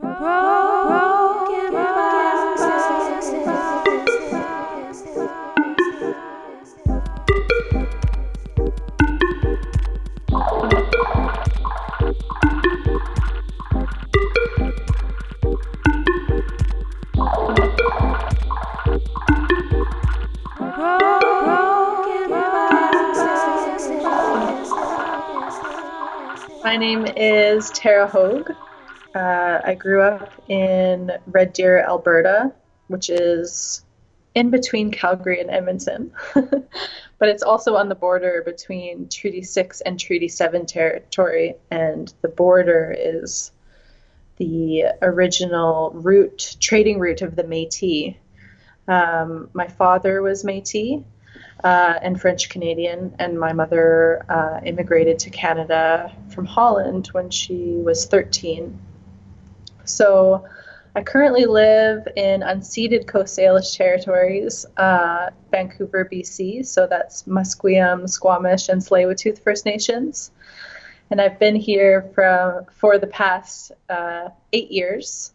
My name is Tarah Hogue. Uh, I grew up in Red Deer, Alberta, which is in between Calgary and Edmonton, but it's also on the border between Treaty 6 and Treaty 7 territory, and the border is the original route, trading route of the Metis. Um, my father was Metis, uh, and French Canadian, and my mother uh, immigrated to Canada from Holland when she was 13. So I currently live in unceded Coast Salish territories, uh, Vancouver, BC. So that's Musqueam, Squamish, and Tsleil-Waututh First Nations. And I've been here from for the past uh, eight years.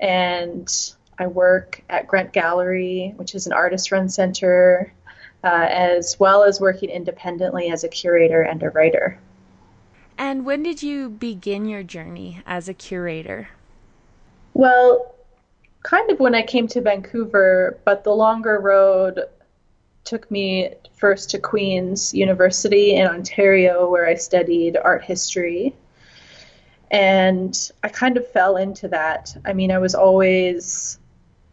And I work at Grunt Gallery, which is an artist run center uh, as well as working independently as a curator and a writer. And when did you begin your journey as a curator? Well, kind of when I came to Vancouver, but the longer road took me first to Queen's University in Ontario, where I studied art history. And I kind of fell into that. I mean, I was always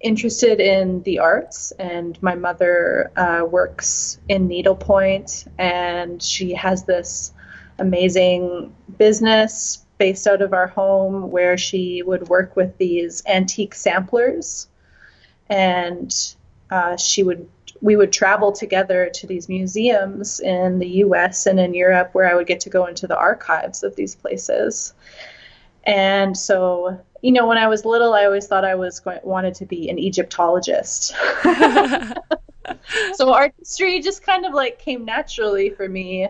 interested in the arts, and my mother uh, works in needlepoint, and she has this amazing business based out of our home where she would work with these antique samplers, and uh, she would we would travel together to these museums in the U.S. and in Europe, where I would get to go into the archives of these places. And so you know, when I was little, I always thought I was going, wanted to be an Egyptologist. so art history just kind of like came naturally for me.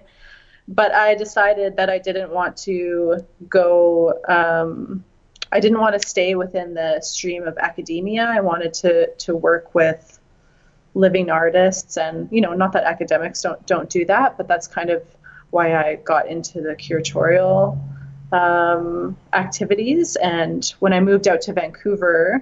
But I decided that I didn't want to go. Um, I didn't want to stay within the stream of academia. I wanted to to work with living artists, and you know, not that academics don't don't do that, but that's kind of why I got into the curatorial um, activities. And when I moved out to Vancouver,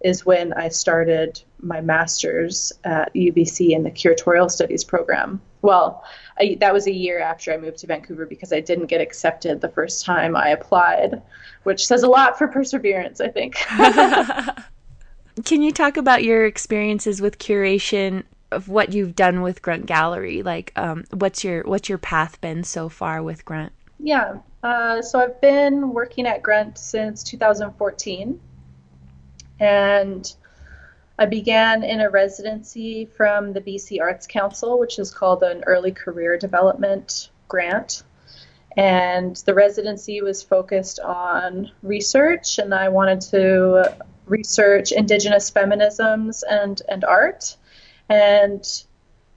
is when I started my master's at UBC in the curatorial studies program. Well, I, that was a year after I moved to Vancouver because I didn't get accepted the first time I applied, which says a lot for perseverance, I think. Can you talk about your experiences with curation of what you've done with Grunt Gallery? Like, um, what's your what's your path been so far with Grunt? Yeah, uh, so I've been working at Grunt since 2014, and I began in a residency from the BC Arts Council, which is called an Early Career Development Grant. And the residency was focused on research, and I wanted to research Indigenous feminisms and, and art. And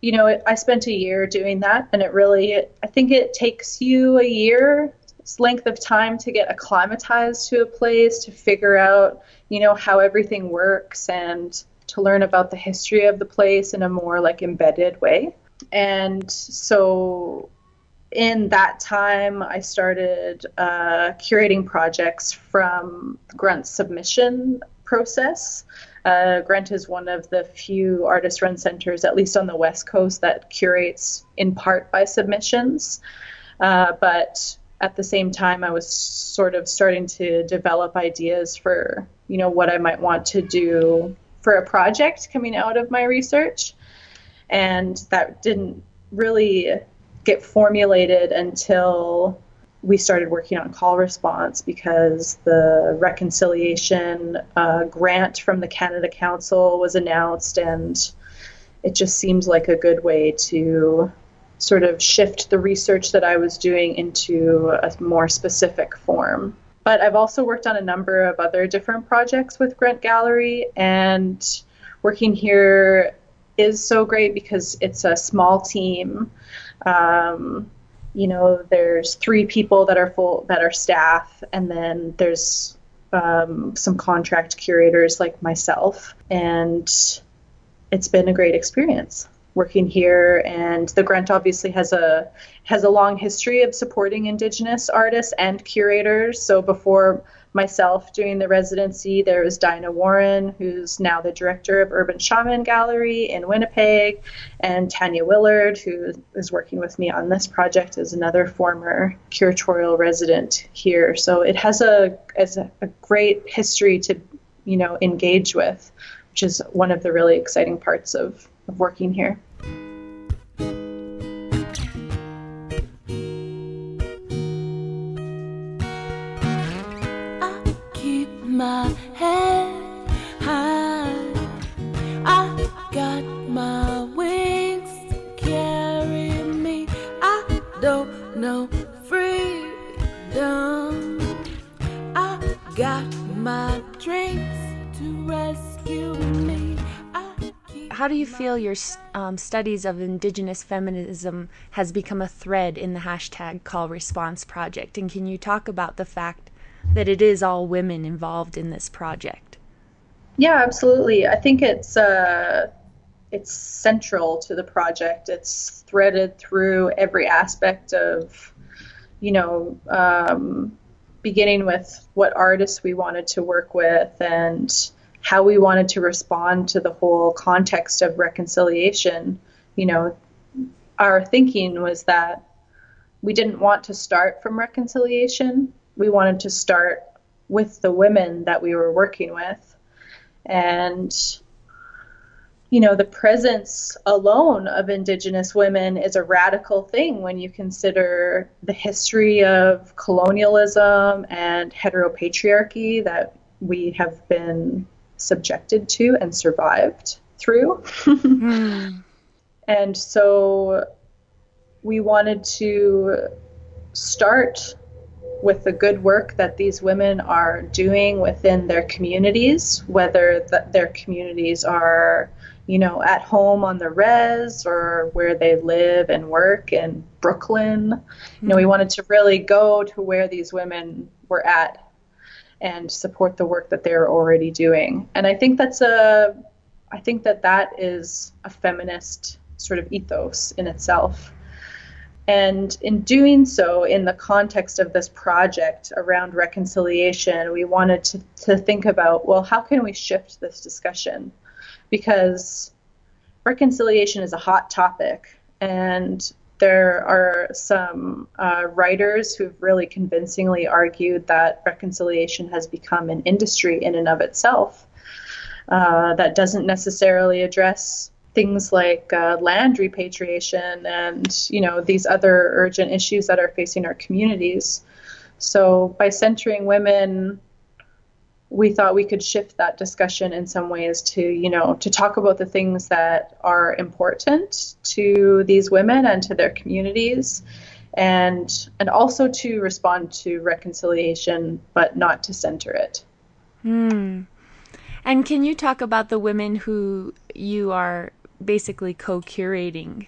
you know, I spent a year doing that, and it really, I think it takes you a year length of time to get acclimatized to a place, to figure out, you know, how everything works, and to learn about the history of the place in a more like embedded way. And so, in that time, I started uh, curating projects from Grunt submission process. Uh, is one of the few artist run centers, at least on the West Coast, that curates in part by submissions. Uh, but at the same time, I was sort of starting to develop ideas for, you know, what I might want to do for a project coming out of my research. And that didn't really get formulated until we started working on call response because the reconciliation uh, grant from the Canada Council was announced, and it just seemed like a good way to sort of shift the research that I was doing into a more specific form. But I've also worked on a number of other different projects with Grunt Gallery, and working here is so great because it's a small team. Um, you know there's three people that are full that are staff and then there's um, some contract curators like myself, and it's been a great experience working here. And the Grunt obviously has a has a long history of supporting Indigenous artists and curators. So before myself doing the residency, there was Daina Warren, who's now the director of Urban Shaman Gallery in Winnipeg, and Tania Willard, who is working with me on this project, is another former curatorial resident here. So it has a as a, a great history to you know engage with, which is one of the really exciting parts of, of working here. my head high. I got my wings to carry me. I don't know freedom. I got my dreams How do you feel your um, studies of Indigenous feminism has become a thread in the hashtag Call Response project? And can you talk about the fact that it is all women involved in this project. Yeah, absolutely. I think it's uh, it's central to the project. It's threaded through every aspect of, you know, um, beginning with what artists we wanted to work with and how we wanted to respond to the whole context of reconciliation. You know, our thinking was that we didn't want to start from reconciliation we wanted to start with the women that we were working with. And, you know, the presence alone of Indigenous women is a radical thing when you consider the history of colonialism and heteropatriarchy that we have been subjected to and survived through. mm. And so we wanted to start with the good work that these women are doing within their communities, whether their communities are, you know, at home on the res or where they live and work in Brooklyn. Mm-hmm. You know, we mm-hmm. wanted to really go to where these women were at and support the work that they're already doing. And I think that's a I think that that is a feminist sort of ethos in itself. And in doing so, in the context of this project around reconciliation, we wanted to, to think about well, how can we shift this discussion? Because reconciliation is a hot topic, and there are some uh, writers who've really convincingly argued that reconciliation has become an industry in and of itself uh, that doesn't necessarily address things like uh, land repatriation and you know these other urgent issues that are facing our communities. So by centering women, we thought we could shift that discussion in some ways to you know to talk about the things that are important to these women and to their communities and and also to respond to reconciliation but not to center it hmm and can you talk about the women who you are basically co-curating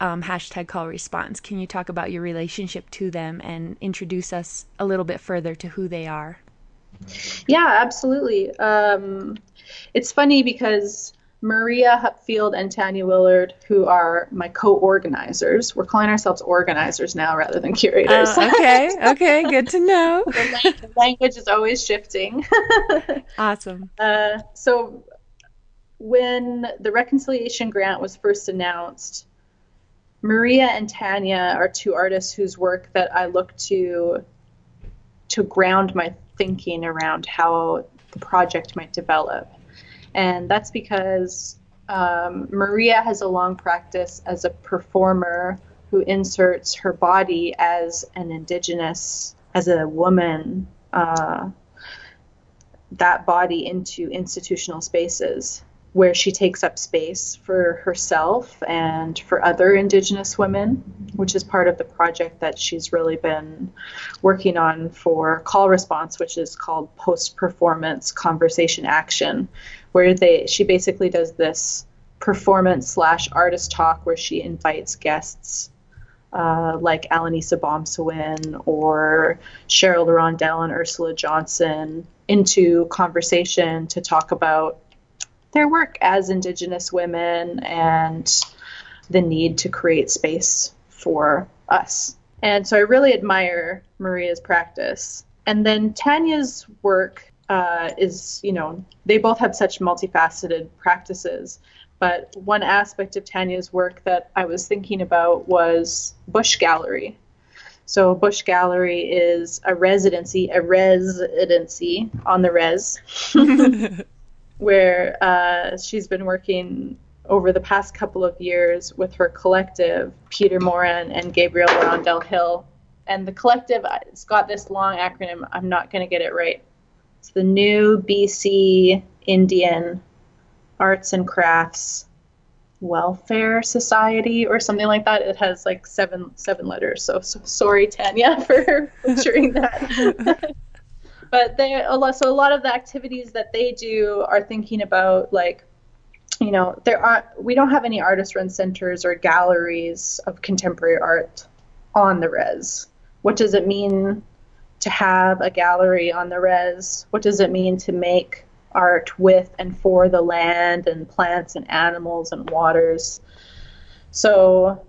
um, hashtag call response. Can you talk about your relationship to them and introduce us a little bit further to who they are? Yeah, absolutely. Um, it's funny because Maria Hupfield and Tania Willard, who are my co-organizers, we're calling ourselves organizers now rather than curators. Uh, okay, okay, good to know. the language is always shifting. awesome. Uh, so when the reconciliation grant was first announced, Maria and Tania are two artists whose work that I look to to ground my thinking around how the project might develop. And that's because um, Maria has a long practice as a performer who inserts her body as an indigenous, as a woman, uh, that body into institutional spaces where she takes up space for herself and for other Indigenous women, which is part of the project that she's really been working on for Call Response, which is called Post Performance Conversation Action, where they she basically does this performance slash artist talk where she invites guests uh, like Alanis Obomsawin or Cheryl L'Hirondelle and Ursula Johnson into conversation to talk about their work as Indigenous women and the need to create space for us. And so I really admire Maria's practice. And then Tania's work uh, is, you know, they both have such multifaceted practices. But one aspect of Tania's work that I was thinking about was Bush Gallery. So Bush Gallery is a residency, a residency on the res, where uh, she's been working over the past couple of years with her collective, Peter Morin and Gabrielle L'Hirondelle Hill. And the collective, it's got this long acronym. I'm not going to get it right. It's the New BC Indian Arts and Crafts Welfare Society or something like that. It has like seven seven letters. So, so sorry, Tania, for butchering that. but they a lot, so a lot of the activities that they do are thinking about like you know there are we don't have any artist run centers or galleries of contemporary art on the res what does it mean to have a gallery on the res what does it mean to make art with and for the land and plants and animals and waters. So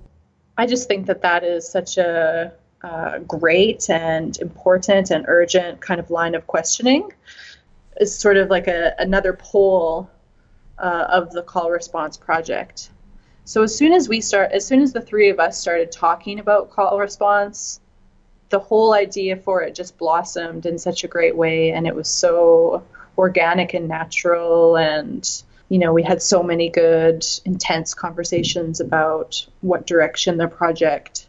I just think that that is such a uh, great and important and urgent kind of line of questioning. is sort of like a, another pole uh, of the call response project. So as soon as we start, as soon as the three of us started talking about call response, the whole idea for it just blossomed in such a great way, and it was so organic and natural and you know we had so many good intense conversations about what direction the project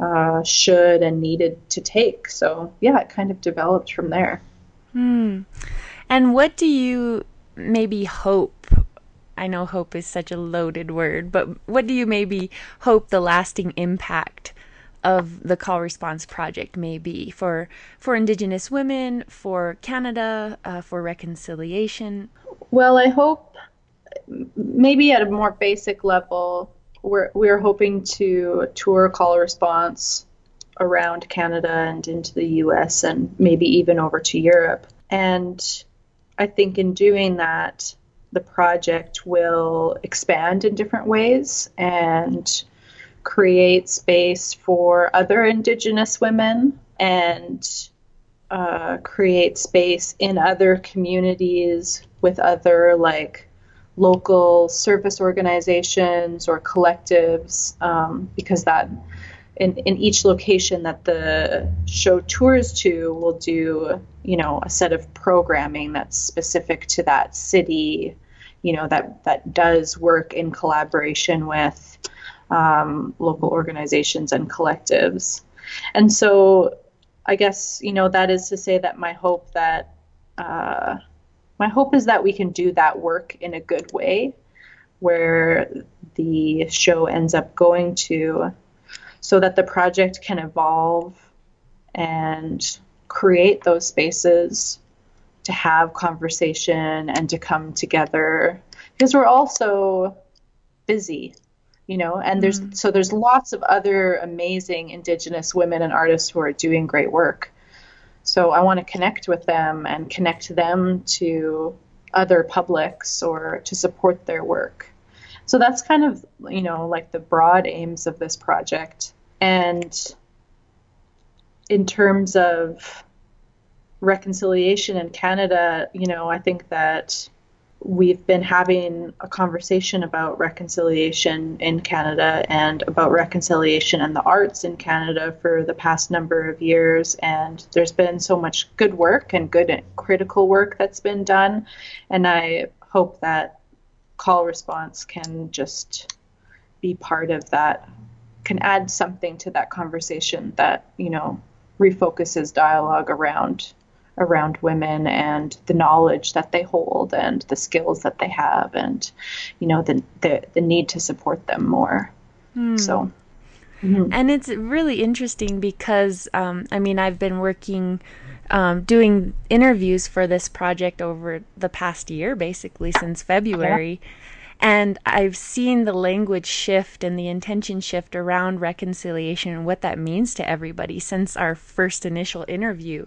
uh, should and needed to take. So yeah it kind of developed from there. Hmm. and what do you maybe hope? I know hope is such a loaded word, but what do you maybe hope the lasting impact of the call response project may be for for indigenous women for canada uh, for reconciliation? Well i hope maybe at a more basic level we're we're hoping to tour call response around canada and into the us and maybe even over to europe. And i think in doing that the project will expand in different ways and create space for other Indigenous women and uh, create space in other communities with other like local service organizations or collectives um, because that in, in each location that the show tours to will do you know a set of programming that's specific to that city you know that that does work in collaboration with um, local organizations and collectives. And so I guess, you know, that is to say that my hope that, uh, my hope is that we can do that work in a good way where the show ends up going to so that the project can evolve and create those spaces to have conversation and to come together because we're also busy you know and there's mm. so there's lots of other amazing indigenous women and artists who are doing great work so i want to connect with them and connect them to other publics or to support their work. So that's kind of you know like the broad aims of this project. And in terms of reconciliation in canada you know i think that we've been having a conversation about reconciliation in Canada and about reconciliation and the arts in Canada for the past number of years. And there's been so much good work and good critical work that's been done. And I hope that call response can just be part of that, can add something to that conversation that, you know, refocuses dialogue around around women and the knowledge that they hold and the skills that they have and you know the the, the need to support them more mm. so mm-hmm. and it's really interesting because um, i mean i've been working um, doing interviews for this project over the past year basically since february yeah. And I've seen the language shift and the intention shift around reconciliation and what that means to everybody since our first initial interview.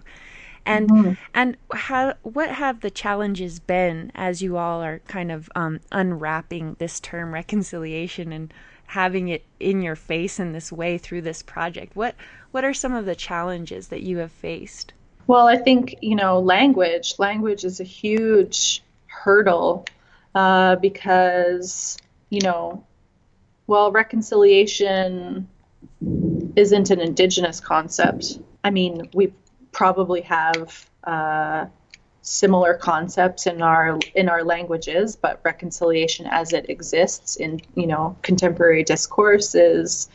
And Mm-hmm. and how what have the challenges been as you all are kind of um, unwrapping this term reconciliation and having it in your face in this way through this project? What what are some of the challenges that you have faced? Well, I think, you know, language. Language is a huge hurdle uh, because, you know, well, reconciliation isn't an indigenous concept. I mean, we probably have uh, similar concepts in our in our languages, but reconciliation as it exists in you know contemporary discourse is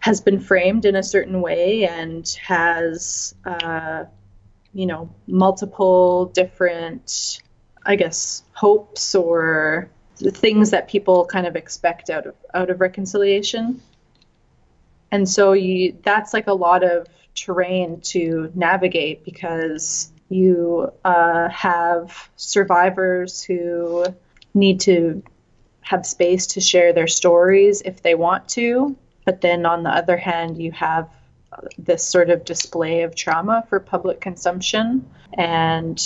has been framed in a certain way and has uh, you know multiple different i guess hopes or things that people kind of expect out of out of reconciliation. And so you that's like a lot of terrain to navigate because you uh, have survivors who need to have space to share their stories if they want to but then on the other hand, you have this sort of display of trauma for public consumption. And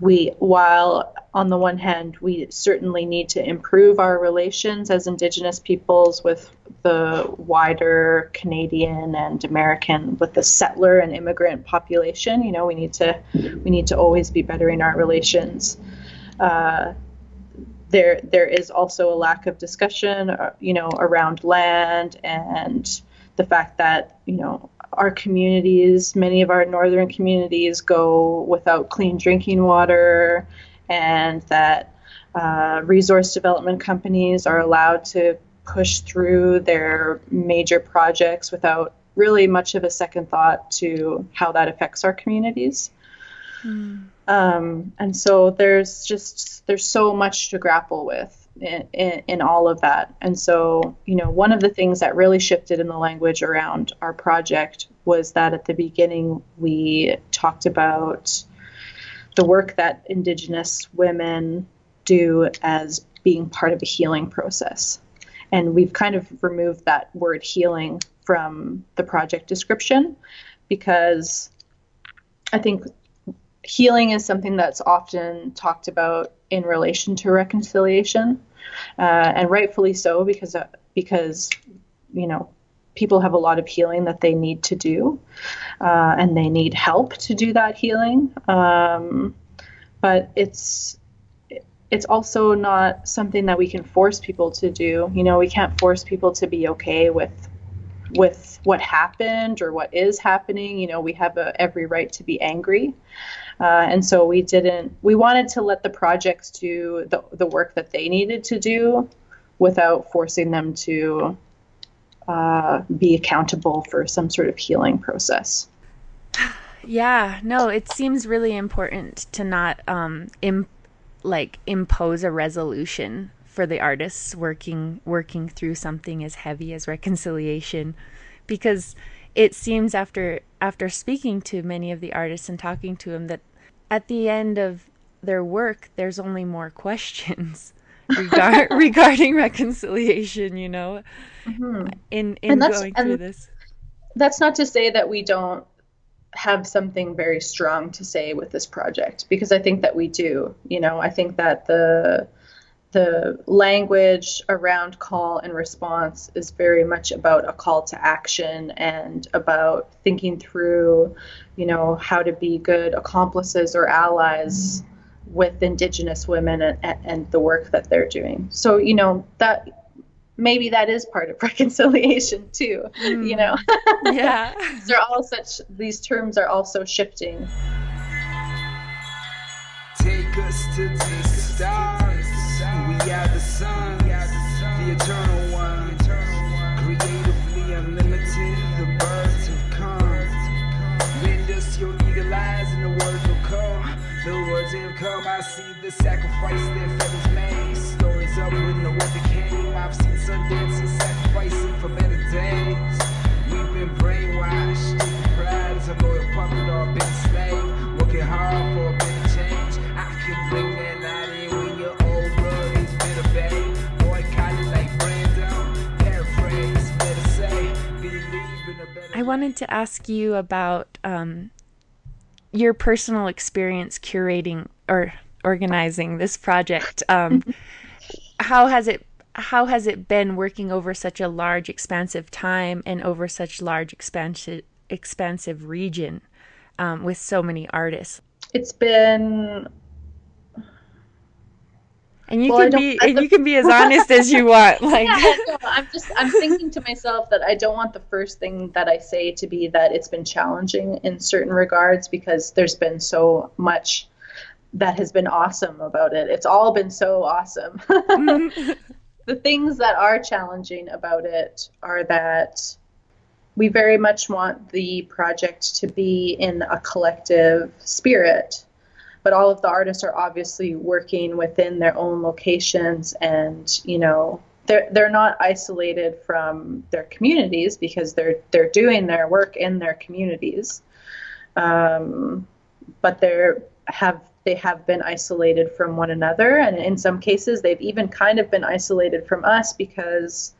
we, while on the one hand, we certainly need to improve our relations as Indigenous peoples with the wider Canadian and American, with the settler and immigrant population. You know, we need to we need to always be bettering our relations. Uh, there there is also a lack of discussion, uh, you know, around land and the fact that you know our communities, many of our northern communities, go without clean drinking water, and that uh, resource development companies are allowed to push through their major projects without really much of a second thought to how that affects our communities. Mm. Um, and so there's just there's so much to grapple with in, in, all of that. And so you know one of the things that really shifted in the language around our project was that at the beginning we talked about the work that Indigenous women do as being part of a healing process. And we've kind of removed that word healing from the project description because I think healing is something that's often talked about in relation to reconciliation, uh, and rightfully so because uh, because you know people have a lot of healing that they need to do, uh, and they need help to do that healing. Um, but it's it's also not something that we can force people to do. You know, we can't force people to be okay with with what happened or what is happening. You know, we have a, every right to be angry. Uh, and so we didn't, we wanted to let the projects do the, the work that they needed to do without forcing them to uh, be accountable for some sort of healing process. Yeah, no, it seems really important to not um, Im- like impose a resolution for the artists working working through something as heavy as reconciliation because it seems after after speaking to many of the artists and talking to them that at the end of their work there's only more questions regard, regarding reconciliation you know? Mm-hmm. in in going through this. that's not to say that we don't have something very strong to say with this project because i think that we do you know? I think that the the language around call and response is very much about a call to action and about thinking through, you know, how to be good accomplices or allies with Indigenous women and, and the work that they're doing. So, you know, that maybe that is part of reconciliation too, mm. you know? Yeah. they're all such, these terms are also shifting. Take us to the stars. We are the sun, the eternal one. Words will come. Words have come, I see the sacrifice feathers made. Stories of when the weather came. I've seen and sacrificing for better days. We've been brainwashed. Pride a loyal puppet or a big slave. Working hard for a better change. I can bring that light in when you're old is bitter, babe. Like. Paraphrase, better say. Believe in a better I wanted to ask you about um, your personal experience curating or organizing this project, um, how has it how has it been working over such a large expansive time and over such large expansive expansive region um, with so many artists? It's been and you well, can be and you can be as honest as you want. Like yeah, no, I'm just I'm thinking to myself that I don't want the first thing that I say to be that it's been challenging in certain regards because there's been so much that has been awesome about it. It's all been so awesome. Mm-hmm. the things that are challenging about it are that we very much want the project to be in a collective spirit but all of the artists are obviously working within their own locations and you know they're they're not isolated from their communities because they're they're doing their work in their communities. Um, but they're have they have been isolated from one another. And in some cases they've even kind of been isolated from us because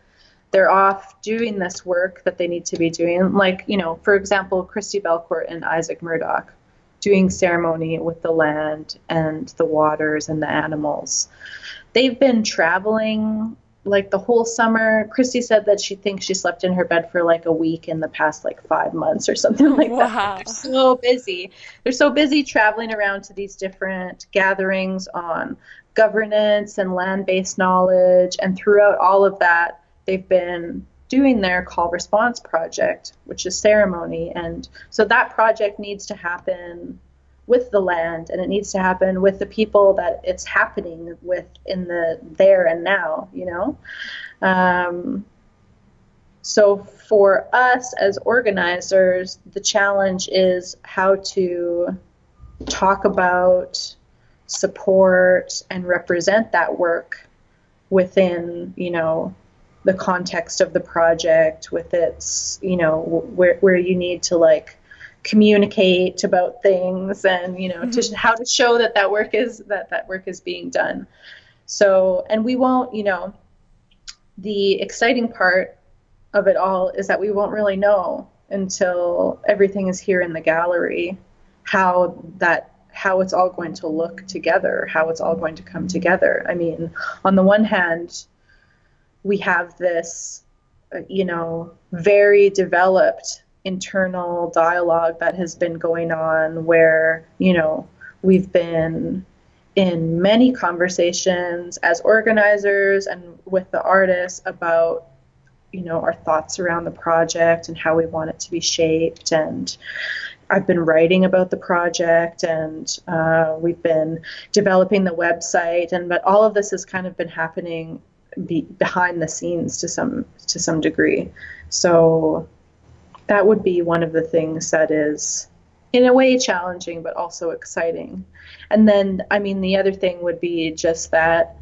they're off doing this work that they need to be doing. Like you know for example christi belcourt and isaac murdoch doing ceremony with the land and the waters and the animals. They've been traveling like the whole summer. Christi said that she thinks she slept in her bed for like a week in the past like five months or something like wow. that. They're so busy. They're so busy traveling around to these different gatherings on governance and land based knowledge. And throughout all of that, they've been doing their call response project, which is ceremony. And so that project needs to happen with the land and it needs to happen with the people that it's happening with in the there and now, you know? Um, so for us as organizers, the challenge is how to talk about, support, and represent that work within, you know, the context of the project with its you know where where you need to like communicate about things and you know mm-hmm. to how to show that that work is that that work is being done so and we won't you know the exciting part of it all is that we won't really know until everything is here in the gallery how that how it's all going to look together how it's all going to come together i mean on the one hand we have this, uh, you know, very developed internal dialogue that has been going on where, you know, we've been in many conversations as organizers and with the artists about you know our thoughts around the project and how we want it to be shaped. And I've been writing about the project and uh, we've been developing the website. And but all of this has kind of been happening be behind the scenes to some to some degree. So that would be one of the things that is in a way challenging but also exciting. And then I mean the other thing would be just that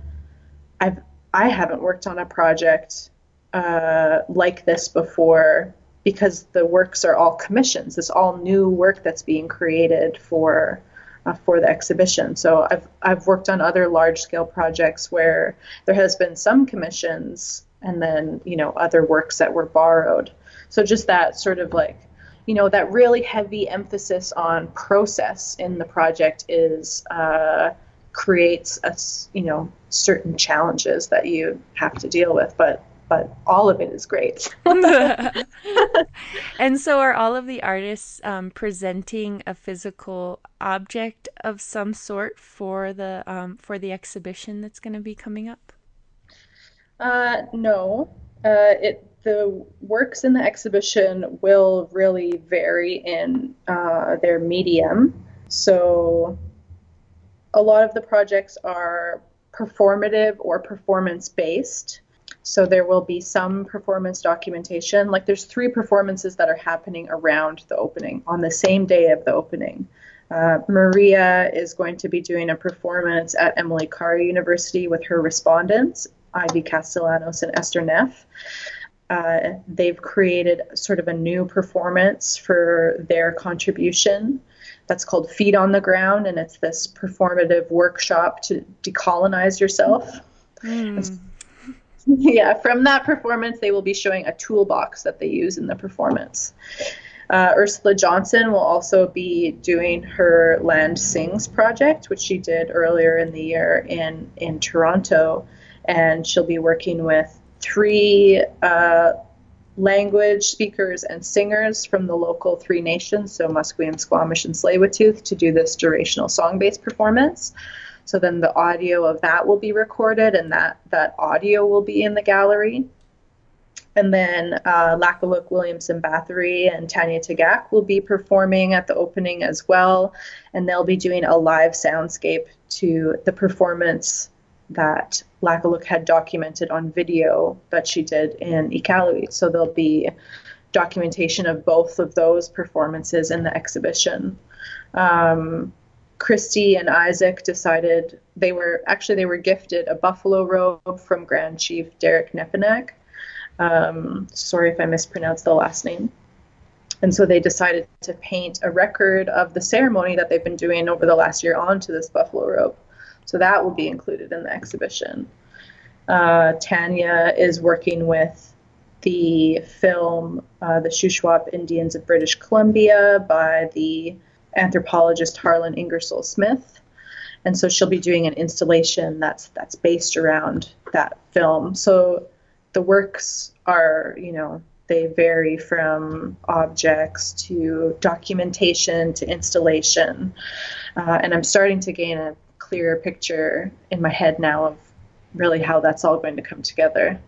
I've I haven't worked on a project uh, like this before because the works are all commissions. It's all new work that's being created for uh, for the exhibition. So I've I've worked on other large scale projects where there has been some commissions and then you know other works that were borrowed. So just that sort of like you know that really heavy emphasis on process in the project is uh, creates a you know certain challenges that you have to deal with, but but all of it is great. and so, are all of the artists um, presenting a physical object of some sort for the um, for the exhibition that's going to be coming up? Uh, no, uh, it the works in the exhibition will really vary in uh, their medium. So, a lot of the projects are performative or performance based. So there will be some performance documentation. Like there's three performances that are happening around the opening on the same day of the opening. Uh, Maria is going to be doing a performance at Emily Carr University with her respondents, Ivy Castellanos and Esther Neff. Uh, they've created sort of a new performance for their contribution that's called Feet on the Ground, and it's this performative workshop to decolonize yourself. Mm. yeah, from that performance, they will be showing a toolbox that they use in the performance. Uh, Ursula Johnson will also be doing her Land Sings project, which she did earlier in the year in, in Toronto. And she'll be working with three uh, language speakers and singers from the local three nations, so Musqueam, Squamish, and Tsleil-Waututh, to do this durational song-based performance. So then the audio of that will be recorded, and that that audio will be in the gallery. And then uh, Williamson Bathory and Tanya Tagaq will be performing at the opening as well, and they'll be doing a live soundscape to the performance that Laakkuluk had documented on video that she did in Iqaluit. So there'll be documentation of both of those performances in the exhibition. Um, Christi and Isaac decided they were actually they were gifted a buffalo robe from Grand Chief Derek Nepinak. Um, sorry if I mispronounced the last name. And so they decided to paint a record of the ceremony that they've been doing over the last year onto this buffalo robe. So that will be included in the exhibition. Uh, Tania is working with the film uh, The Shuswap Indians of British Columbia by the anthropologist Harlan Ingersoll Smith. And so she'll be doing an installation that's that's based around that film. So the works are, you know, they vary from objects to documentation to installation. Uh, and I'm starting to gain a clearer picture in my head now of really how that's all going to come together.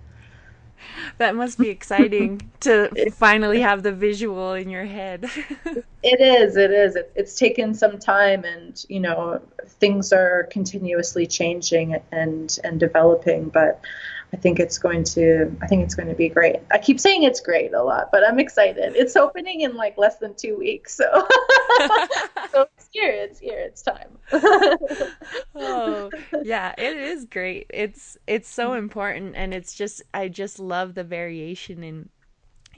That must be exciting to finally have the visual in your head. it is, it is. It, it's taken some time and, you know, things are continuously changing and and developing, but I think it's going to I think it's going to be great. I keep saying it's great a lot, but I'm excited. It's opening in like less than 2 weeks, so so it's here, it's here, it's time. oh, yeah, it is great. It's it's so mm-hmm. important and it's just I just love the variation in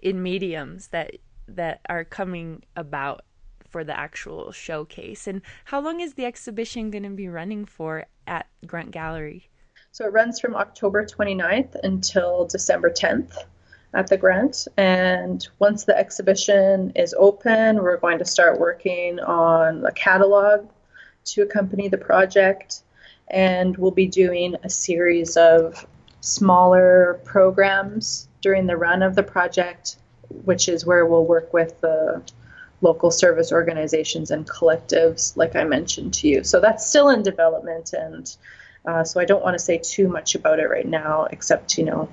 in mediums that that are coming about for the actual showcase. And how long is the exhibition going to be running for at Grunt Gallery? So it runs from October 29th until December 10th at the Grunt. And once the exhibition is open, we're going to start working on a catalog to accompany the project. And we'll be doing a series of smaller programs during the run of the project, which is where we'll work with the local service organizations and collectives, like I mentioned to you. So that's still in development and uh, so I don't want to say too much about it right now, except, you know,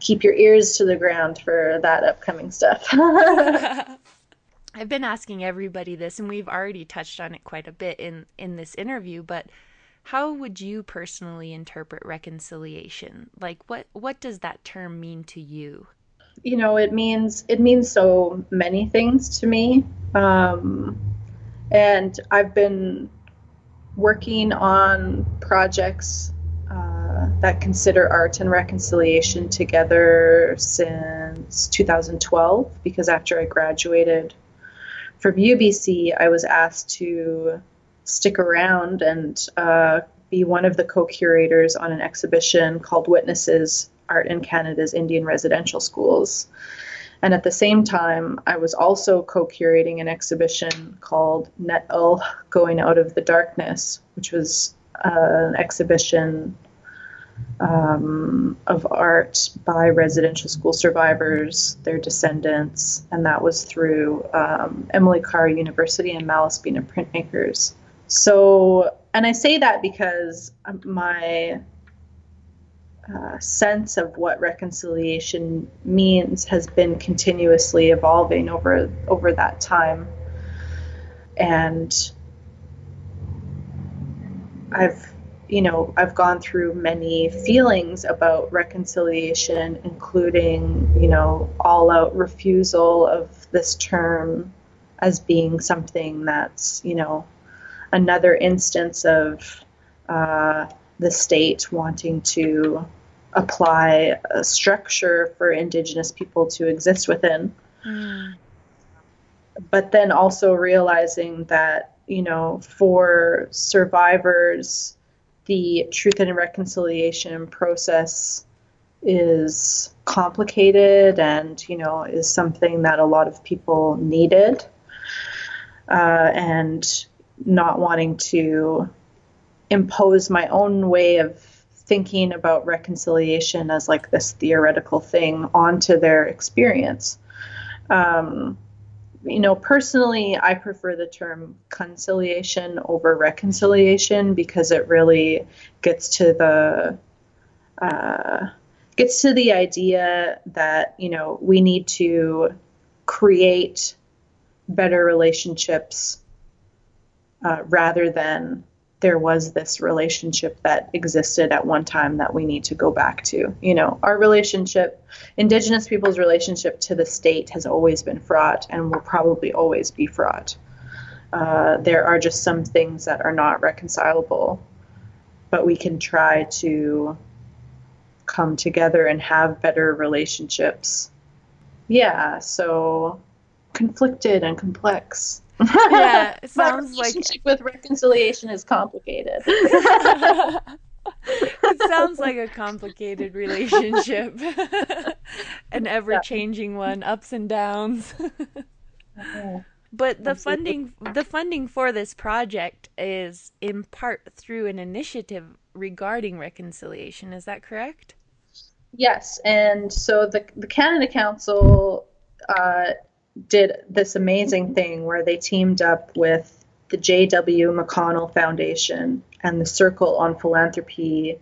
keep your ears to the ground for that upcoming stuff. I've been asking everybody this, and we've already touched on it quite a bit in, in this interview, but how would you personally interpret reconciliation? Like, what, what does that term mean to you? You know, it means it means so many things to me, um, and I've been working on projects uh, that consider art and reconciliation together since 2012 because after I graduated from UBC, I was asked to stick around and uh, be one of the co curators on an exhibition called Witnesses Art in Canada's Indian Residential Schools. And at the same time, I was also co curating an exhibition called Net'l Going Out of the Darkness, which was uh, an exhibition um, of art by residential school survivors, their descendants, and that was through um, Emily Carr University and Malaspina Printmakers. So, and I say that because my uh, sense of what reconciliation means has been continuously evolving over over that time. And I've you know I've gone through many feelings about reconciliation including you know all out refusal of this term as being something that's you know another instance of uh, the state wanting to apply a structure for Indigenous people to exist within. Mm. But then also realizing that, you know, for survivors, the truth and reconciliation process is complicated and you know is something that a lot of people needed uh, and not wanting to impose my own way of thinking about reconciliation as like this theoretical thing onto their experience. Um, you know, personally, I prefer the term conciliation over reconciliation because it really gets to the uh, gets to the idea that you know we need to create better relationships uh, rather than there was this relationship that existed at one time that we need to go back to. You know, our relationship, Indigenous people's relationship to the state has always been fraught and will probably always be fraught. Uh, there are just some things that are not reconcilable, but we can try to come together and have better relationships. Yeah, so conflicted and complex. Yeah, it sounds My like relationship with reconciliation is complicated. it sounds like a complicated relationship. An ever-changing one, ups and downs. But the funding the funding for this project is in part through an initiative regarding reconciliation. Is that correct? Yes, and so the the Canada Council uh, did this amazing thing where they teamed up with the J.W. McConnell Foundation and the Circle on Philanthropy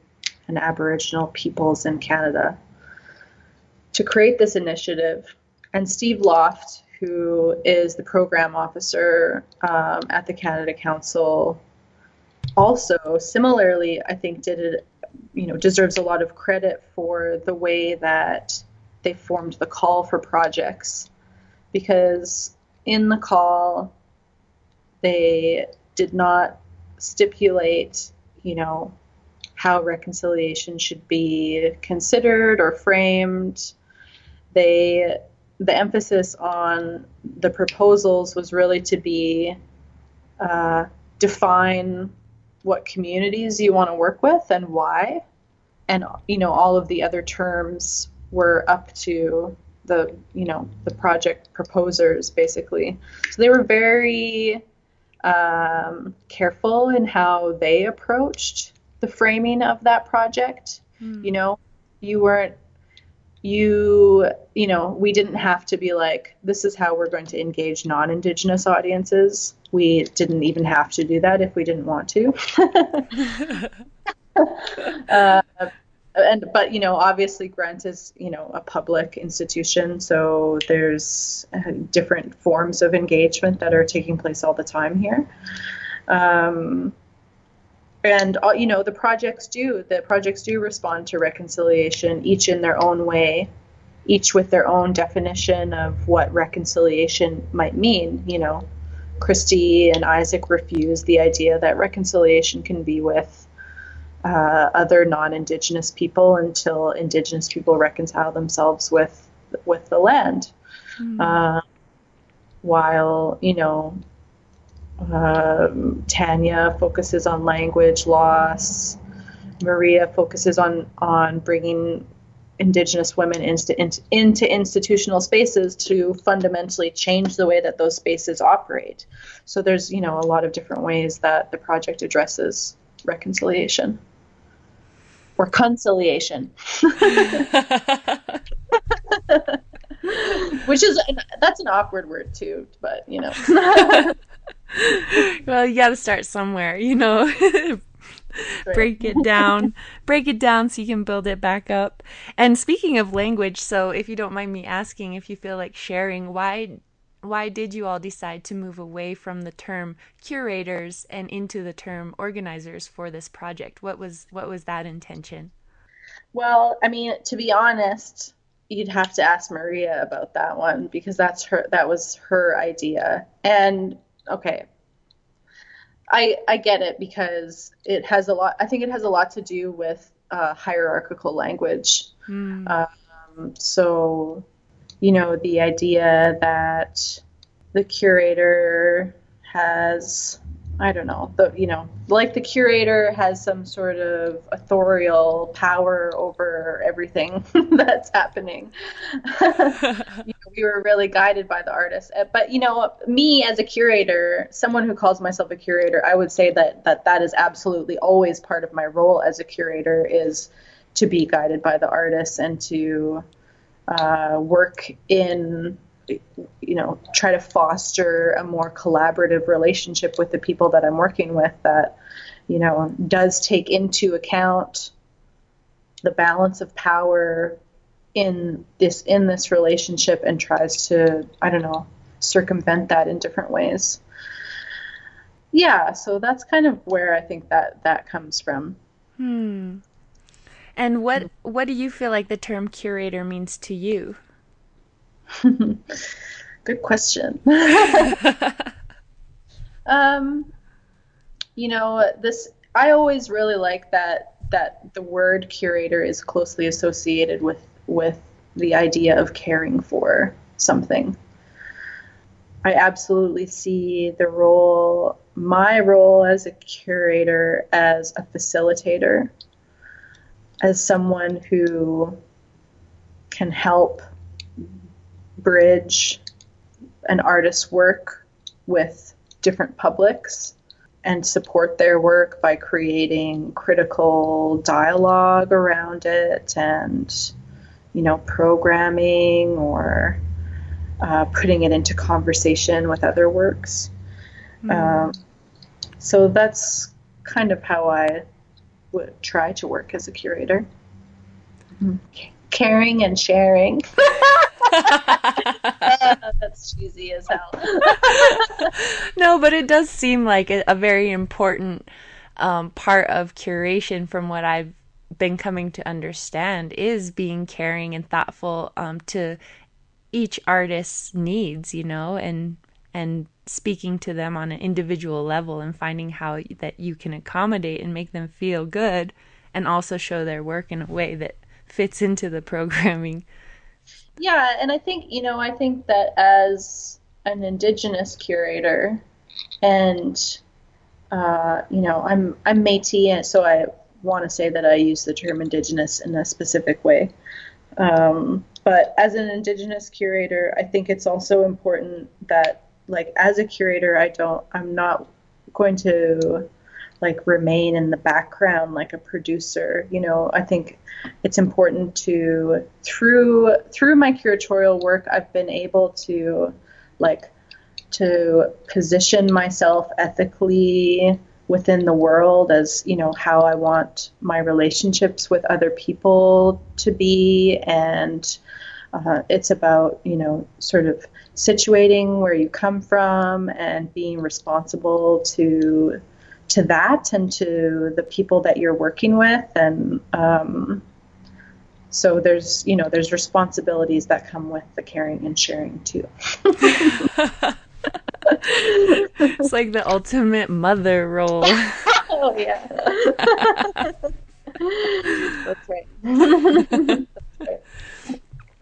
and Aboriginal Peoples in Canada to create this initiative. And Steve Loft, who is the program officer um, at the Canada Council, also similarly, I think, did it, you know, deserves a lot of credit for the way that they formed the call for projects because in the call they did not stipulate, you know, how reconciliation should be considered or framed. They the emphasis on the proposals was really to be uh, define what communities you want to work with and why, and you know all of the other terms were up to the you know the project proposers basically. So they were very um, careful in how they approached the framing of that project. You know, you weren't you you know we didn't have to be like this is how we're going to engage non-indigenous audiences we didn't even have to do that if we didn't want to uh, and but you know obviously Grunt is you know a public institution so there's uh, different forms of engagement that are taking place all the time here. Um, and uh, you know the projects do the projects do respond to reconciliation each in their own way each with their own definition of what reconciliation might mean you know. Christi and isaac refuse the idea that reconciliation can be with uh, other non-indigenous people until indigenous people reconcile themselves with with the land uh, while you know um, Tania focuses on language loss. Maria focuses on on bringing Indigenous women into, into into institutional spaces to fundamentally change the way that those spaces operate. So there's you know a lot of different ways that the project addresses reconciliation or conciliation, which is that's an awkward word too. But you know. well, you got to start somewhere, you know. break it down, break it down so you can build it back up. And speaking of language, so if you don't mind me asking, if you feel like sharing, why why did you all decide to move away from the term curators and into the term organizers for this project? What was what was that intention? Well, I mean, to be honest, you'd have to ask Maria about that one because that's her that was her idea. And okay. I I get it because it has a lot I think it has a lot to do with uh, hierarchical language. Hmm. Um, so, you know, the idea that the curator has I don't know, the you know, like the curator has some sort of authorial power over everything that's happening. you know, we were really guided by the artist, uh, but you know, me as a curator, someone who calls myself a curator, I would say that that that is absolutely always part of my role as a curator is to be guided by the artist and to uh, work in you know try to foster a more collaborative relationship with the people that I'm working with that you know does take into account the balance of power in this in this relationship and tries to I don't know circumvent that in different ways. Yeah, so that's kind of where I think that that comes from. Hmm. And what what do you feel like the term curator means to you? Good question. um, you know, this I always really like that that the word curator is closely associated with with the idea of caring for something. I absolutely see the role, my role as a curator, as a facilitator, as someone who can help bridge an artist's work with different publics and support their work by creating critical dialogue around it and you know programming or uh, putting it into conversation with other works mm. um, so that's kind of how i would try to work as a curator mm-hmm. caring and sharing That's cheesy as hell. no, but it does seem like a, a very important um, part of curation from what I've been coming to understand is being caring and thoughtful um, to each artist's needs, you know, and and speaking to them on an individual level and finding how that you can accommodate and make them feel good and also show their work in a way that fits into the programming yeah, and I think, you know, I think that as an indigenous curator and uh, you know, I'm I'm Métis, and so I want to say that I use the term indigenous in a specific way. Um, but as an indigenous curator, I think it's also important that, like, as a curator, I don't, I'm not going to like remain in the background like a producer you know? I think it's important to through through my curatorial work i've been able to like to position myself ethically within the world as you know how i want my relationships with other people to be and uh, it's about you know sort of situating where you come from and being responsible to to that and to the people that you're working with. And um, so there's you know there's responsibilities that come with the caring and sharing too. It's like the ultimate mother role. Oh yeah. That's right. that's right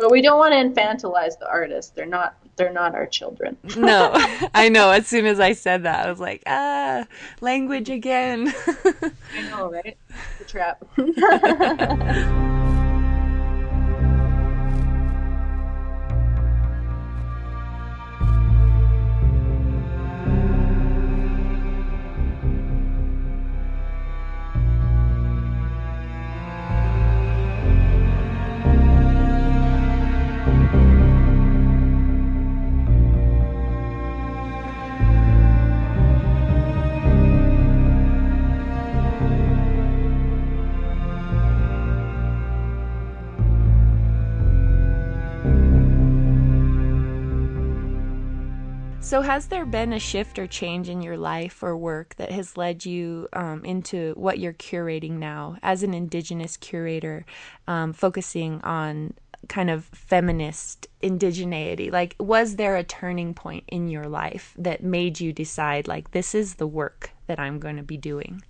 but we don't want to infantilize the artists they're not they're not our children. no, I know. As soon as I said that, I was like, ah, language again. I know, right? The trap. So, has there been a shift or change in your life or work that has led you um, into what you're curating now as an Indigenous curator, um, focusing on kind of feminist indigeneity? Like, was there a turning point in your life that made you decide, like, this is the work that I'm going to be doing?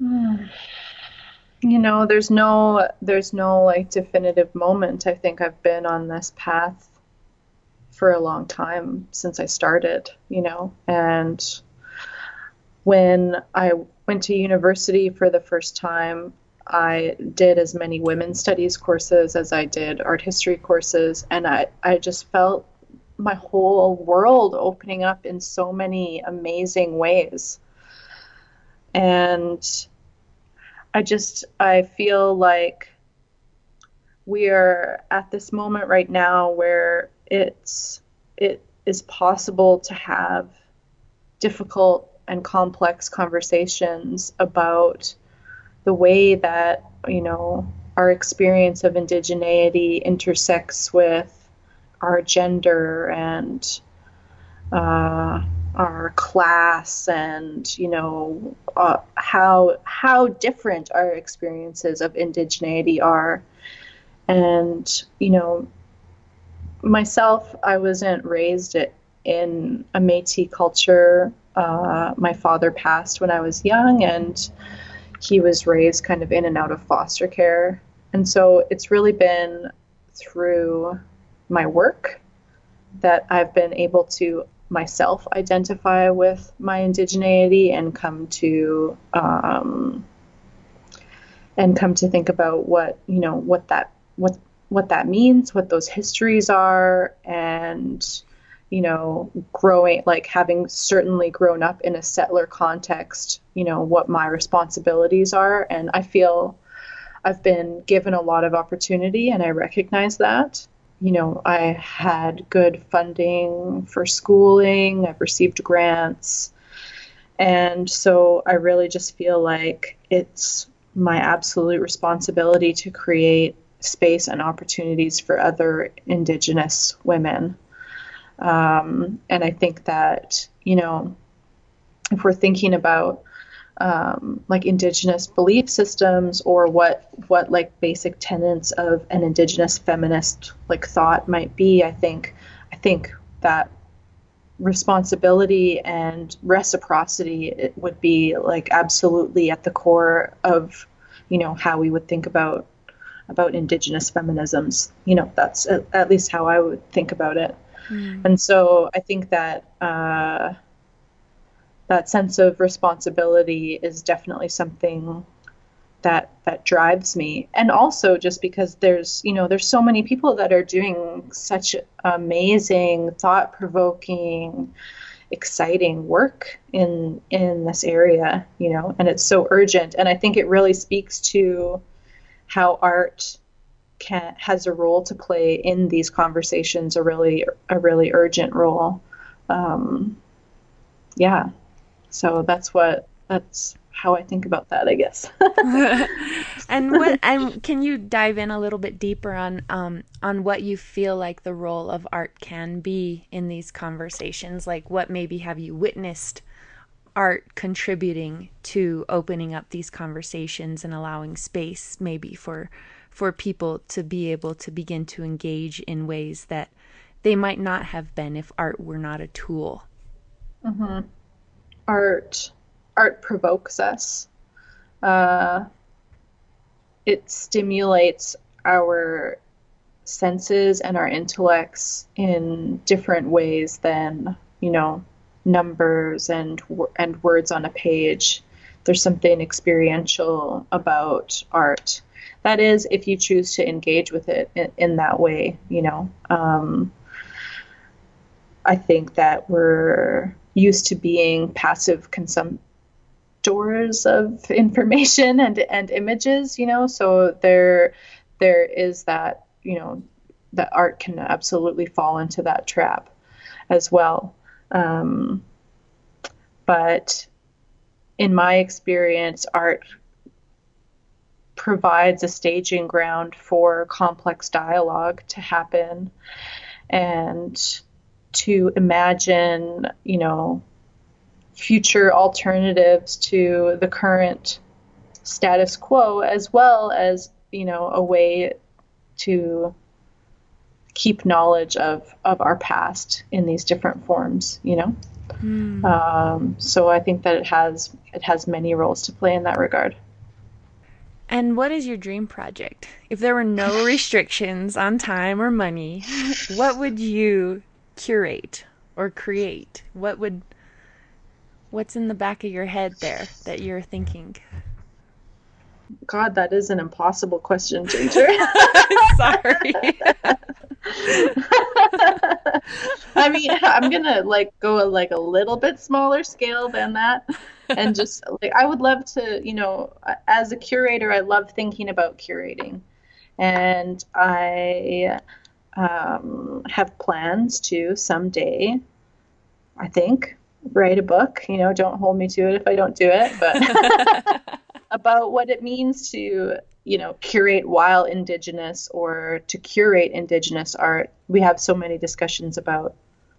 You know, there's no, there's no like definitive moment. I think I've been on this path for a long time since I started, you know, and when I went to university for the first time, I did as many women's studies courses as I did art history courses, and I, I just felt my whole world opening up in so many amazing ways. And I just, I feel like we are at this moment right now where it's, it is possible to have difficult and complex conversations about the way that you know our experience of indigeneity intersects with our gender and uh, our class and you know uh, how how different our experiences of indigeneity are. And you know myself i wasn't raised in a metis culture uh, my father passed when i was young and he was raised kind of in and out of foster care. And so it's really been through my work that I've been able to myself identify with my indigeneity and come to um, and come to think about what you know what that what what that means, what those histories are, and you know, growing, like having certainly grown up in a settler context, you know, what my responsibilities are. And I feel I've been given a lot of opportunity and I recognize that. You know, I had good funding for schooling, I've received grants. And so I really just feel like it's my absolute responsibility to create space and opportunities for other Indigenous women. Um, and I think that, you know, if we're thinking about um, like indigenous belief systems or what what like basic tenets of an indigenous feminist like thought might be, I think I think that responsibility and reciprocity would be like absolutely at the core of you know how we would think about about indigenous feminisms. You know that's at, at least how i would think about it. Mm. And so I think that uh, that sense of responsibility is definitely something that that drives me. And also just because there's you know there's so many people that are doing such amazing thought-provoking exciting work in in this area you know and it's so urgent. And i think it really speaks to how art can has a role to play in these conversations, a really a really urgent role. Um, yeah, so that's what that's how I think about that, I guess. and what and can you dive in a little bit deeper on um, on what you feel like the role of art can be in these conversations? Like what maybe have you witnessed art contributing to opening up these conversations and allowing space maybe for for people to be able to begin to engage in ways that they might not have been if art were not a tool. Mm-hmm. Art, art provokes us. Uh, it stimulates our senses and our intellects in different ways than you know numbers and and words on a page. There's something experiential about art that is if you choose to engage with it in, in that way you know um, i think that we're used to being passive consumptors of information and and images you know so there there is that you know that art can absolutely fall into that trap as well um, but in my experience art provides a staging ground for complex dialogue to happen and to imagine, you know, future alternatives to the current status quo as well as, you know, a way to keep knowledge of, of our past in these different forms, you know? Mm. Um, so I think that it has it has many roles to play in that regard. And what is your dream project? If there were no restrictions on time or money, what would you curate or create? What would What's in the back of your head there that you're thinking? God, that is an impossible question, Ginger. Sorry. I mean, I'm gonna like go like a little bit smaller scale than that, and just like I would love to, you know, as a curator, I love thinking about curating, and I um, have plans to someday, I think, write a book. You know, don't hold me to it if I don't do it, but about what it means to you know curate while indigenous or to curate indigenous art. We have so many discussions about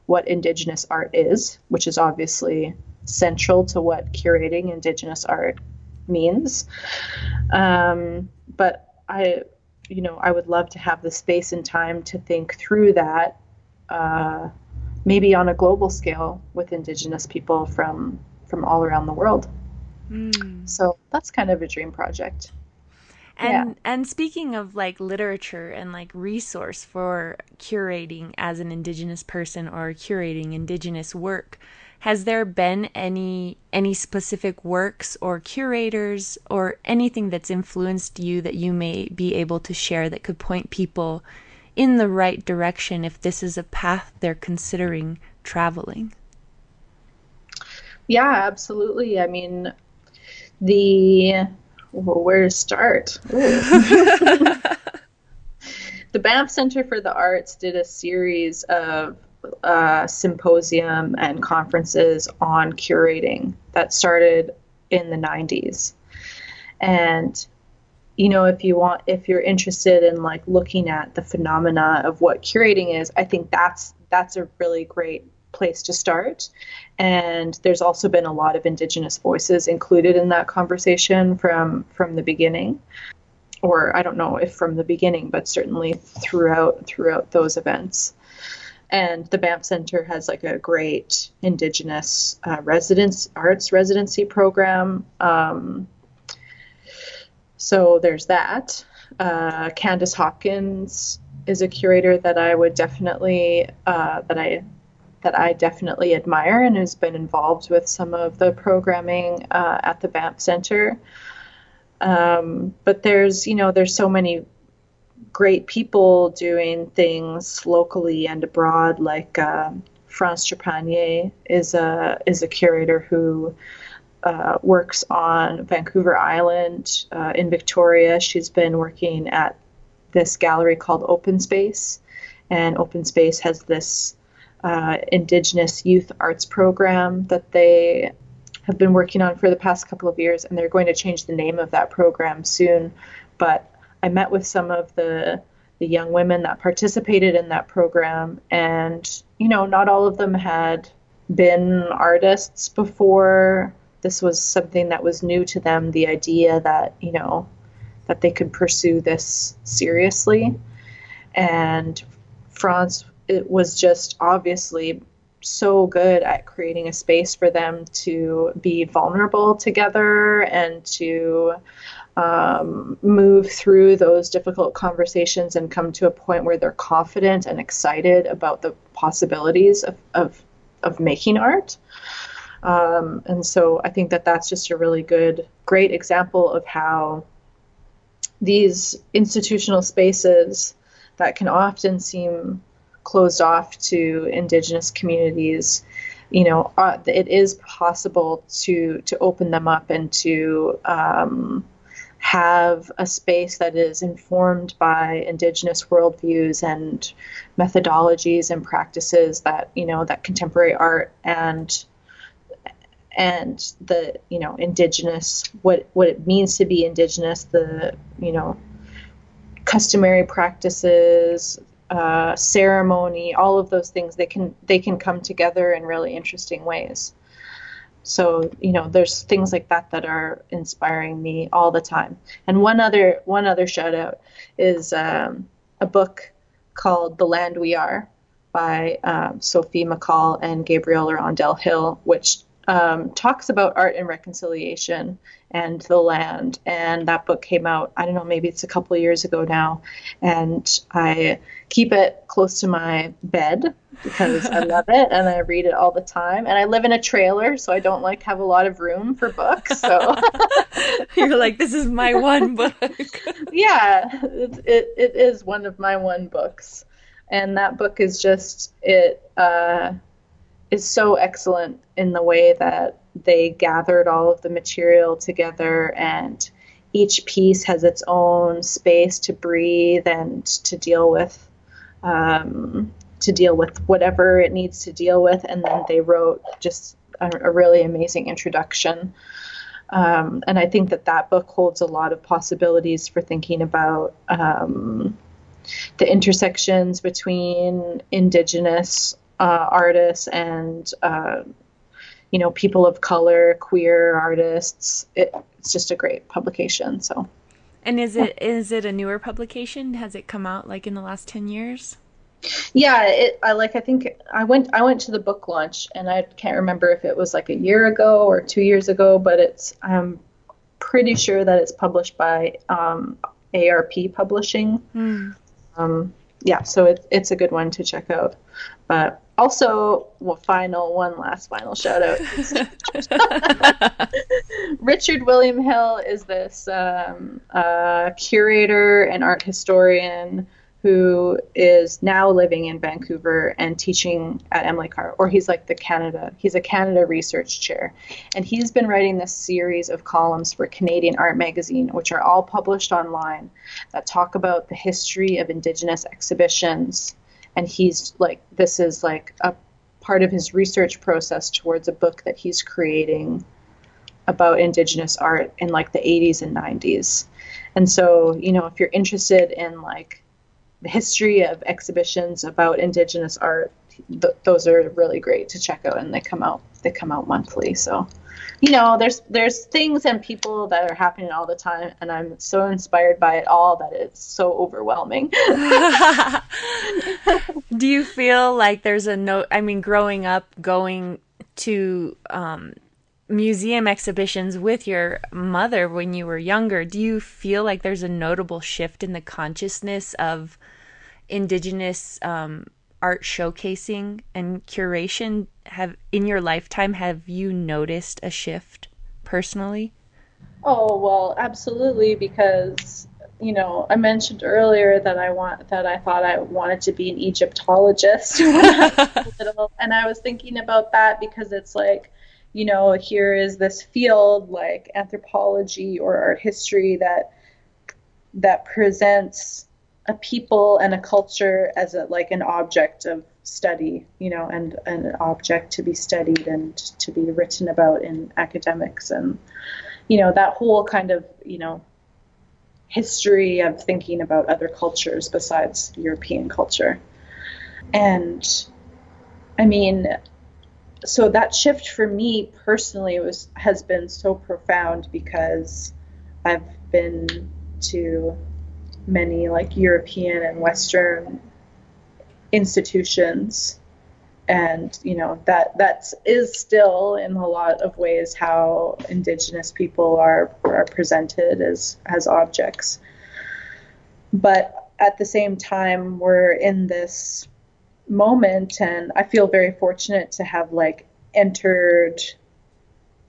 what indigenous art is which is obviously central to what curating indigenous art means. Um, but i you know i would love to have the space and time to think through that uh, maybe on a global scale with indigenous people from from all around the world mm. so that's kind of a dream project and yeah. and speaking of like literature and like resource for curating as an indigenous person or curating indigenous work, has there been any any specific works or curators or anything that's influenced you that you may be able to share that could point people in the right direction if this is a path they're considering traveling? Yeah, absolutely. I mean, the well, where to start? the Banff Center for the Arts did a series of uh, symposium and conferences on curating that started in the 90s. And you know, if you want, if you're interested in like looking at the phenomena of what curating is, I think that's that's a really great place to start. And there's also been a lot of Indigenous voices included in that conversation from from the beginning, or I don't know if from the beginning, but certainly throughout throughout those events. And the Banff Center has like a great Indigenous uh, residence arts residency program. Um, so there's that. Uh, Candice Hopkins is a curator that I would definitely uh, that I that I definitely admire and has been involved with some of the programming uh, at the Banff Center. Um, but there's, you know, there's so many great people doing things locally and abroad. Like uh, France Trepanier is a is a curator who uh, works on Vancouver Island uh, in Victoria. She's been working at this gallery called Open Space, and Open Space has this uh, Indigenous youth arts program that they have been working on for the past couple of years, and they're going to change the name of that program soon. But I met with some of the the young women that participated in that program, and you know, not all of them had been artists before. This was something that was new to them. The idea that you know that they could pursue this seriously, and France it was just obviously so good at creating a space for them to be vulnerable together and to um, move through those difficult conversations and come to a point where they're confident and excited about the possibilities of, of, of making art. Um, and so I think that that's just a really good, great example of how these institutional spaces that can often seem closed off to indigenous communities you know uh, it is possible to to open them up and to um, have a space that is informed by indigenous worldviews and methodologies and practices that you know that contemporary art and and the you know indigenous what what it means to be indigenous the you know customary practices uh, ceremony, all of those things, they can they can come together in really interesting ways. So you know, there's things like that that are inspiring me all the time. And one other one other shout out is um, a book called The Land We Are by um, Sophie McCall and Gabrielle L'Hirondelle Hill, which um, talks about art and reconciliation and the land. And that book came out, I don't know, maybe it's a couple years ago now. And I keep it close to my bed because I love it and I read it all the time. And I live in a trailer, so I don't like have a lot of room for books. So you're like, this is my one book. yeah, it, it, it is one of my one books, and that book is just it uh, is so excellent in the way that they gathered all of the material together and each piece has its own space to breathe and to deal with um, to deal with whatever it needs to deal with. And then they wrote just a, a really amazing introduction. Um, and i think that that book holds a lot of possibilities for thinking about um, the intersections between indigenous uh, artists and uh, you know people of color queer artists. It, it's just a great publication so and is it is it a newer publication? Has it come out like in the last 10 years? Yeah it i like i think i went i went to the book launch and i can't remember if it was like a year ago or two years ago but it's i'm pretty sure that it's published by um, arp publishing. Mm. um, yeah so it, it's a good one to check out. But also, well, final one last final shout out. Richard William Hill is this um, uh, curator and art historian who is now living in Vancouver and teaching at Emily Carr, or he's like the Canada, he's a Canada research chair. And he's been writing this series of columns for Canadian Art Magazine, which are all published online, that talk about the history of Indigenous exhibitions and he's like this is like a part of his research process towards a book that he's creating about indigenous art in like the 80s and 90s and so you know if you're interested in like the history of exhibitions about indigenous art th- those are really great to check out and they come out they come out monthly so you know, there's there's things and people that are happening all the time, and I'm so inspired by it all that it's so overwhelming. Do you feel like there's a note? I mean, growing up, going to um, museum exhibitions with your mother when you were younger, do you feel like there's a notable shift in the consciousness of indigenous um, art showcasing and curation have in your lifetime have you noticed a shift personally? Oh well absolutely because you know i mentioned earlier that i want that i thought i wanted to be an egyptologist and i was thinking about that because it's like you know here is this field like anthropology or art history that that presents a people and a culture as a like an object of study, you know, and, and an object to be studied and to be written about in academics and you know that whole kind of you know history of thinking about other cultures besides European culture. And I mean, so that shift for me personally was has been so profound because I've been to many like European and Western institutions. And you know that that is still in a lot of ways how indigenous people are are presented as as objects. But at the same time we're in this moment and i feel very fortunate to have like entered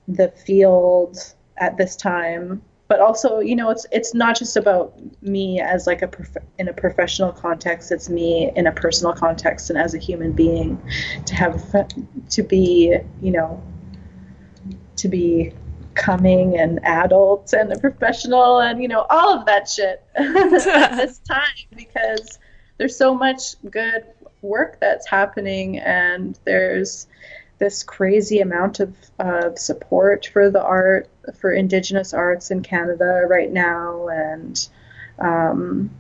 the field at this time but also you know it's it's not just about me as like a prof- in a professional context it's me in a personal context and as a human being to have to be you know to be coming and adult and a professional and you know all of that shit at this time because there's so much good work that's happening and there's this crazy amount of uh, support for the art for Indigenous arts in Canada right now, and um,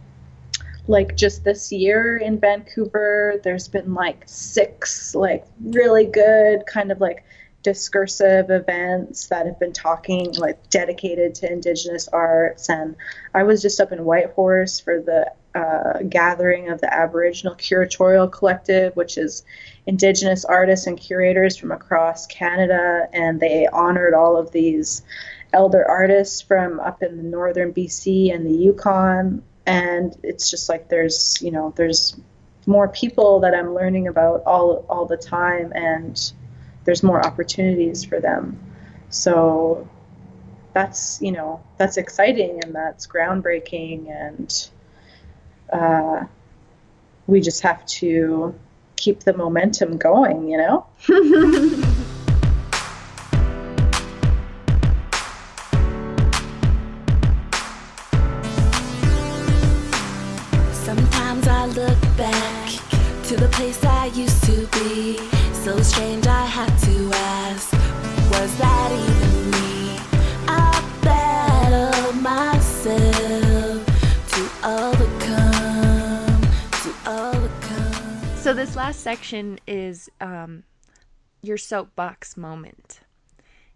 like just this year in Vancouver, there's been like six like really good kind of like discursive events that have been talking like dedicated to indigenous arts. And i was just up in whitehorse for the uh, gathering of the aboriginal curatorial collective which is indigenous artists and curators from across canada and they honored all of these elder artists from up in the northern bc and the yukon and it's just like there's you know there's more people that I'm learning about all all the time, and there's more opportunities for them. So that's you know that's exciting and that's groundbreaking, and uh, we just have to keep the momentum going. You know. this last section is um, your soapbox moment.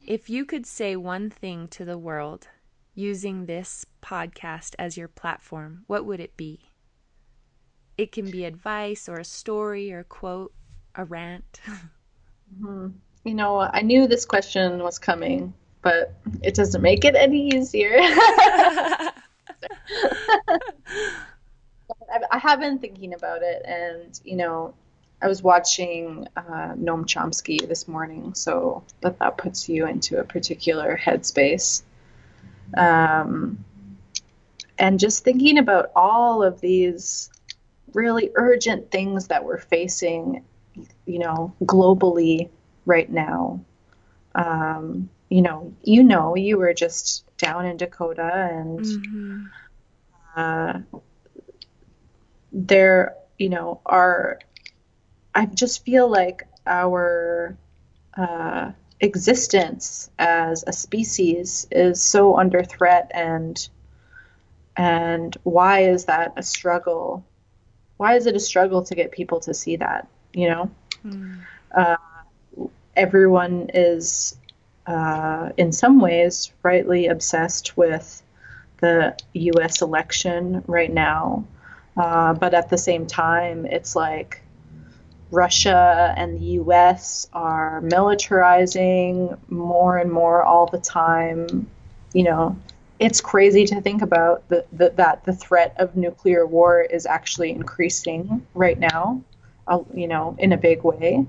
If you could say one thing to the world using this podcast as your platform, what would it be? It can be advice or a story or a quote, a rant. You know, I knew this question was coming, but it doesn't make it any easier. I have been thinking about it, and you know, I was watching uh, Noam Chomsky this morning, so that that puts you into a particular headspace. Um, and just thinking about all of these really urgent things that we're facing, you know, globally right now. Um, you know, you know, you were just down in Dakota, and Mhm. uh, there, you know, are. I just feel like our uh, existence as a species is so under threat, and and why is that a struggle? Why is it a struggle to get people to see that? You know, Mm. uh, everyone is, uh, in some ways, rightly obsessed with the U.S. election right now, uh, but at the same time, it's like Russia and the U.S. are militarizing more and more all the time. You know, it's crazy to think about the, the, that the threat of nuclear war is actually increasing right now, uh, you know, in a big way,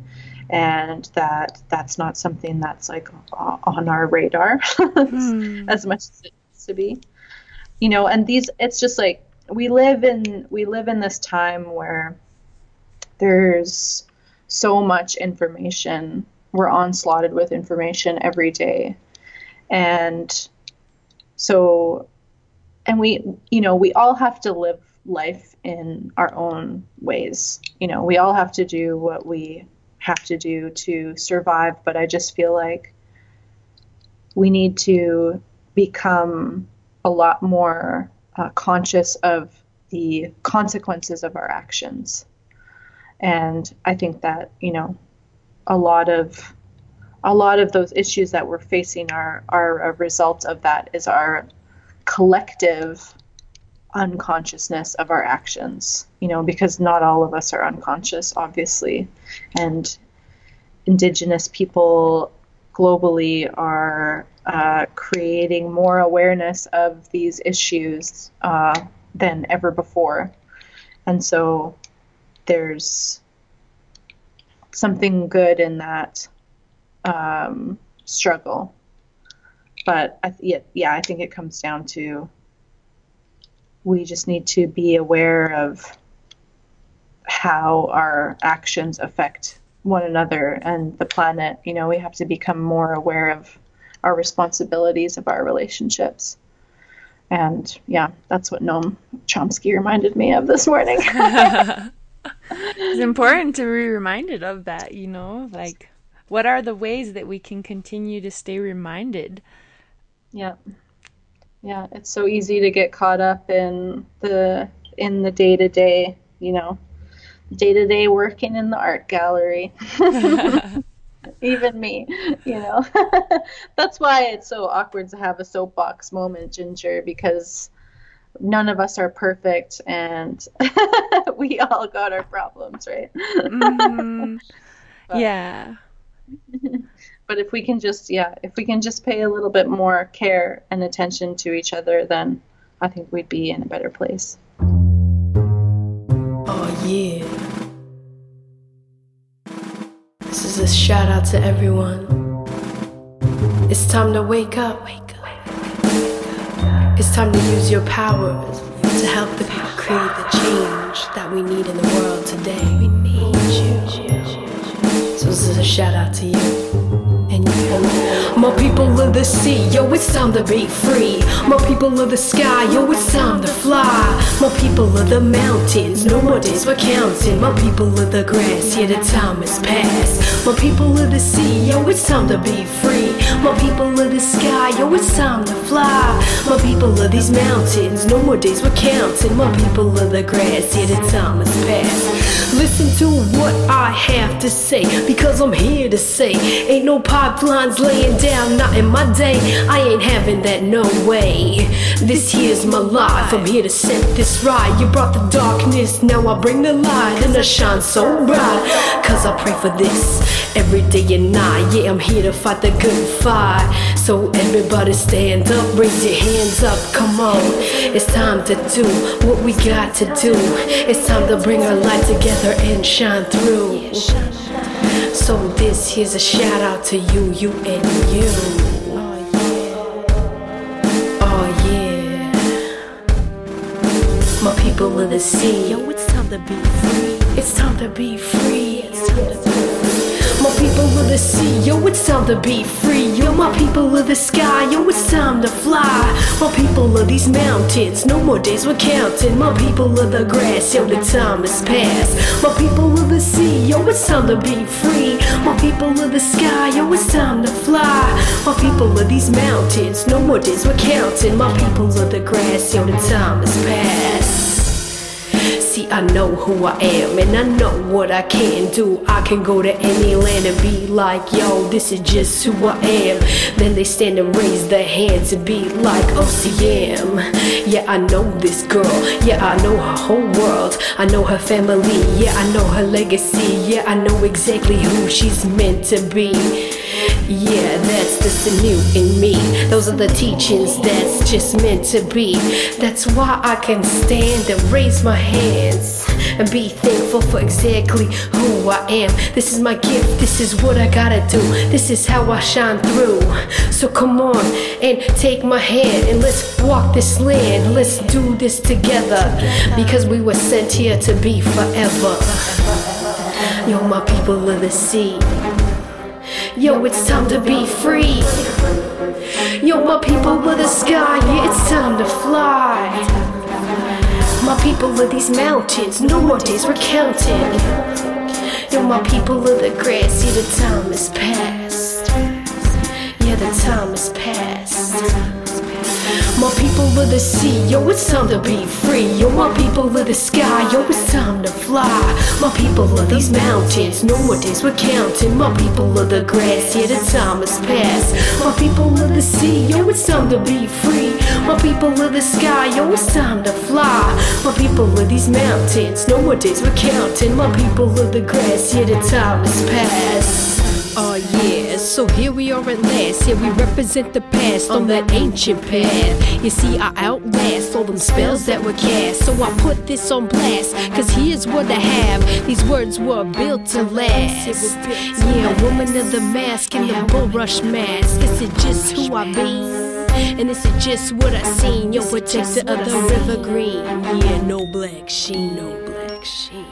and that that's not something that's like on our radar Hmm. as much as it needs to be. You know, and these it's just like we live in we live in this time where there's so much information. We're onslaughted with information every day. And so and we you know, we all have to live life in our own ways. You know, we all have to do what we have to do to survive, but I just feel like we need to become a lot more uh, conscious of the consequences of our actions. And I think that, you know, a lot of a lot of those issues that we're facing are are a result of that is our collective unconsciousness of our actions you know because not all of us are unconscious obviously. And indigenous people globally are uh, creating more awareness of these issues uh, than ever before. And so there's something good in that um, struggle but I, yeah, yeah, I think it comes down to we just need to be aware of how our actions affect one another and the planet. You know, we have to become more aware of our responsibilities of our relationships. And yeah, that's what Noam Chomsky reminded me of this morning. it's important to be reminded of that, you know? Like, what are the ways that we can continue to stay reminded? Yeah. Yeah, it's so easy to get caught up in the in the day-to-day, you know, day-to-day working in the art gallery. Even me, you know. That's why it's so awkward to have a soapbox moment, Ginger, because none of us are perfect and we all got our problems, right? mm, mm-hmm. but, yeah. but if we can just, yeah, if we can just pay a little bit more care and attention to each other, then I think we'd be in a better place. Oh, yeah. This is a shout out to everyone. It's time to wake up. It's time to use your powers to help the people create the change that we need in the world today. We need you. So this is a shout out to you and you. My people of the sea, yo, it's time to be free. My people of the sky, yo, it's time to fly. My people of the mountains, no more days for counting. My people of the grass, yeah, the time has passed. My people of the sea, yo, it's time to be free. My people of the sky, yo, it's time to fly. My people of these mountains, no more days for counting. My people of the grass, yeah, the time has passed. Listen to what I have to say, because I'm here to say, ain't no pipelines laying down, not in my day. I ain't having that, no way. This here's my life, I'm here to set this right. You brought the darkness, now I bring the light, and I shine so bright. Cause I pray for this every day and night. Yeah, I'm here to fight the good fight. So everybody stand up, raise your hands up, come on. It's time to do what we got to do. It's time to bring our light together and shine through. So this here's a shout out to you, you and you. Oh yeah. Oh yeah My people of the sea. Yo, it's time to be free. It's time to be free. It's time to people of the sea, yo, it's time to be free. Yo, my people of the sky, yo, it's time to fly. My people of these mountains, no more days we're counting. My people of the grass, yo, the time has passed. My people of the sea, yo, it's time to be free. My people of the sky, yo, it's time to fly. My people of these mountains, no more days we're counting. My people of the grass, yo, the time has passed. See, I know who I am and I know what I can do. I can go to any land and be like, yo, this is just who I am. Then they stand and raise their hands and be like, OCM. Yeah, I know this girl. Yeah, I know her whole world. I know her family. Yeah, I know her legacy. Yeah, I know exactly who she's meant to be. Yeah, that's the new in me. Those are the teachings that's just meant to be. That's why I can stand and raise my hands and be thankful for exactly who I am. This is my gift, this is what I gotta do. This is how I shine through. So come on and take my hand and let's walk this land. Let's do this together because we were sent here to be forever. Yo, my people of the sea. Yo, it's time to be free. Yo, my people of the sky, yeah, it's time to fly. My people of these mountains, no more days we're counting. Yo, my people of the grass, yeah, the time is past. Yeah, the time is past. My people of the sea, yo, it's time to be free. Yo, my people of the sky, yo, it's time to fly. My people of these mountains, no more days we're counting. My people of the grass, yeah, the time has passed. My people of the sea, yo, it's time to be free. My people of the sky, yo, it's time to fly. My people of these mountains, no more days we're counting. My people of the grass, yeah, the time has passed. Oh yeah, so here we are at last. Here we represent the past on that ancient path. You see, I outlast all them spells that were cast. So I put this on blast, cause here's what I have. These words were built to last. Yeah, woman of the mask and the bulrush mask. This is just who I be. And this is just what I seen. Yo, protector of the river green. Yeah, no black sheen, no black sheen.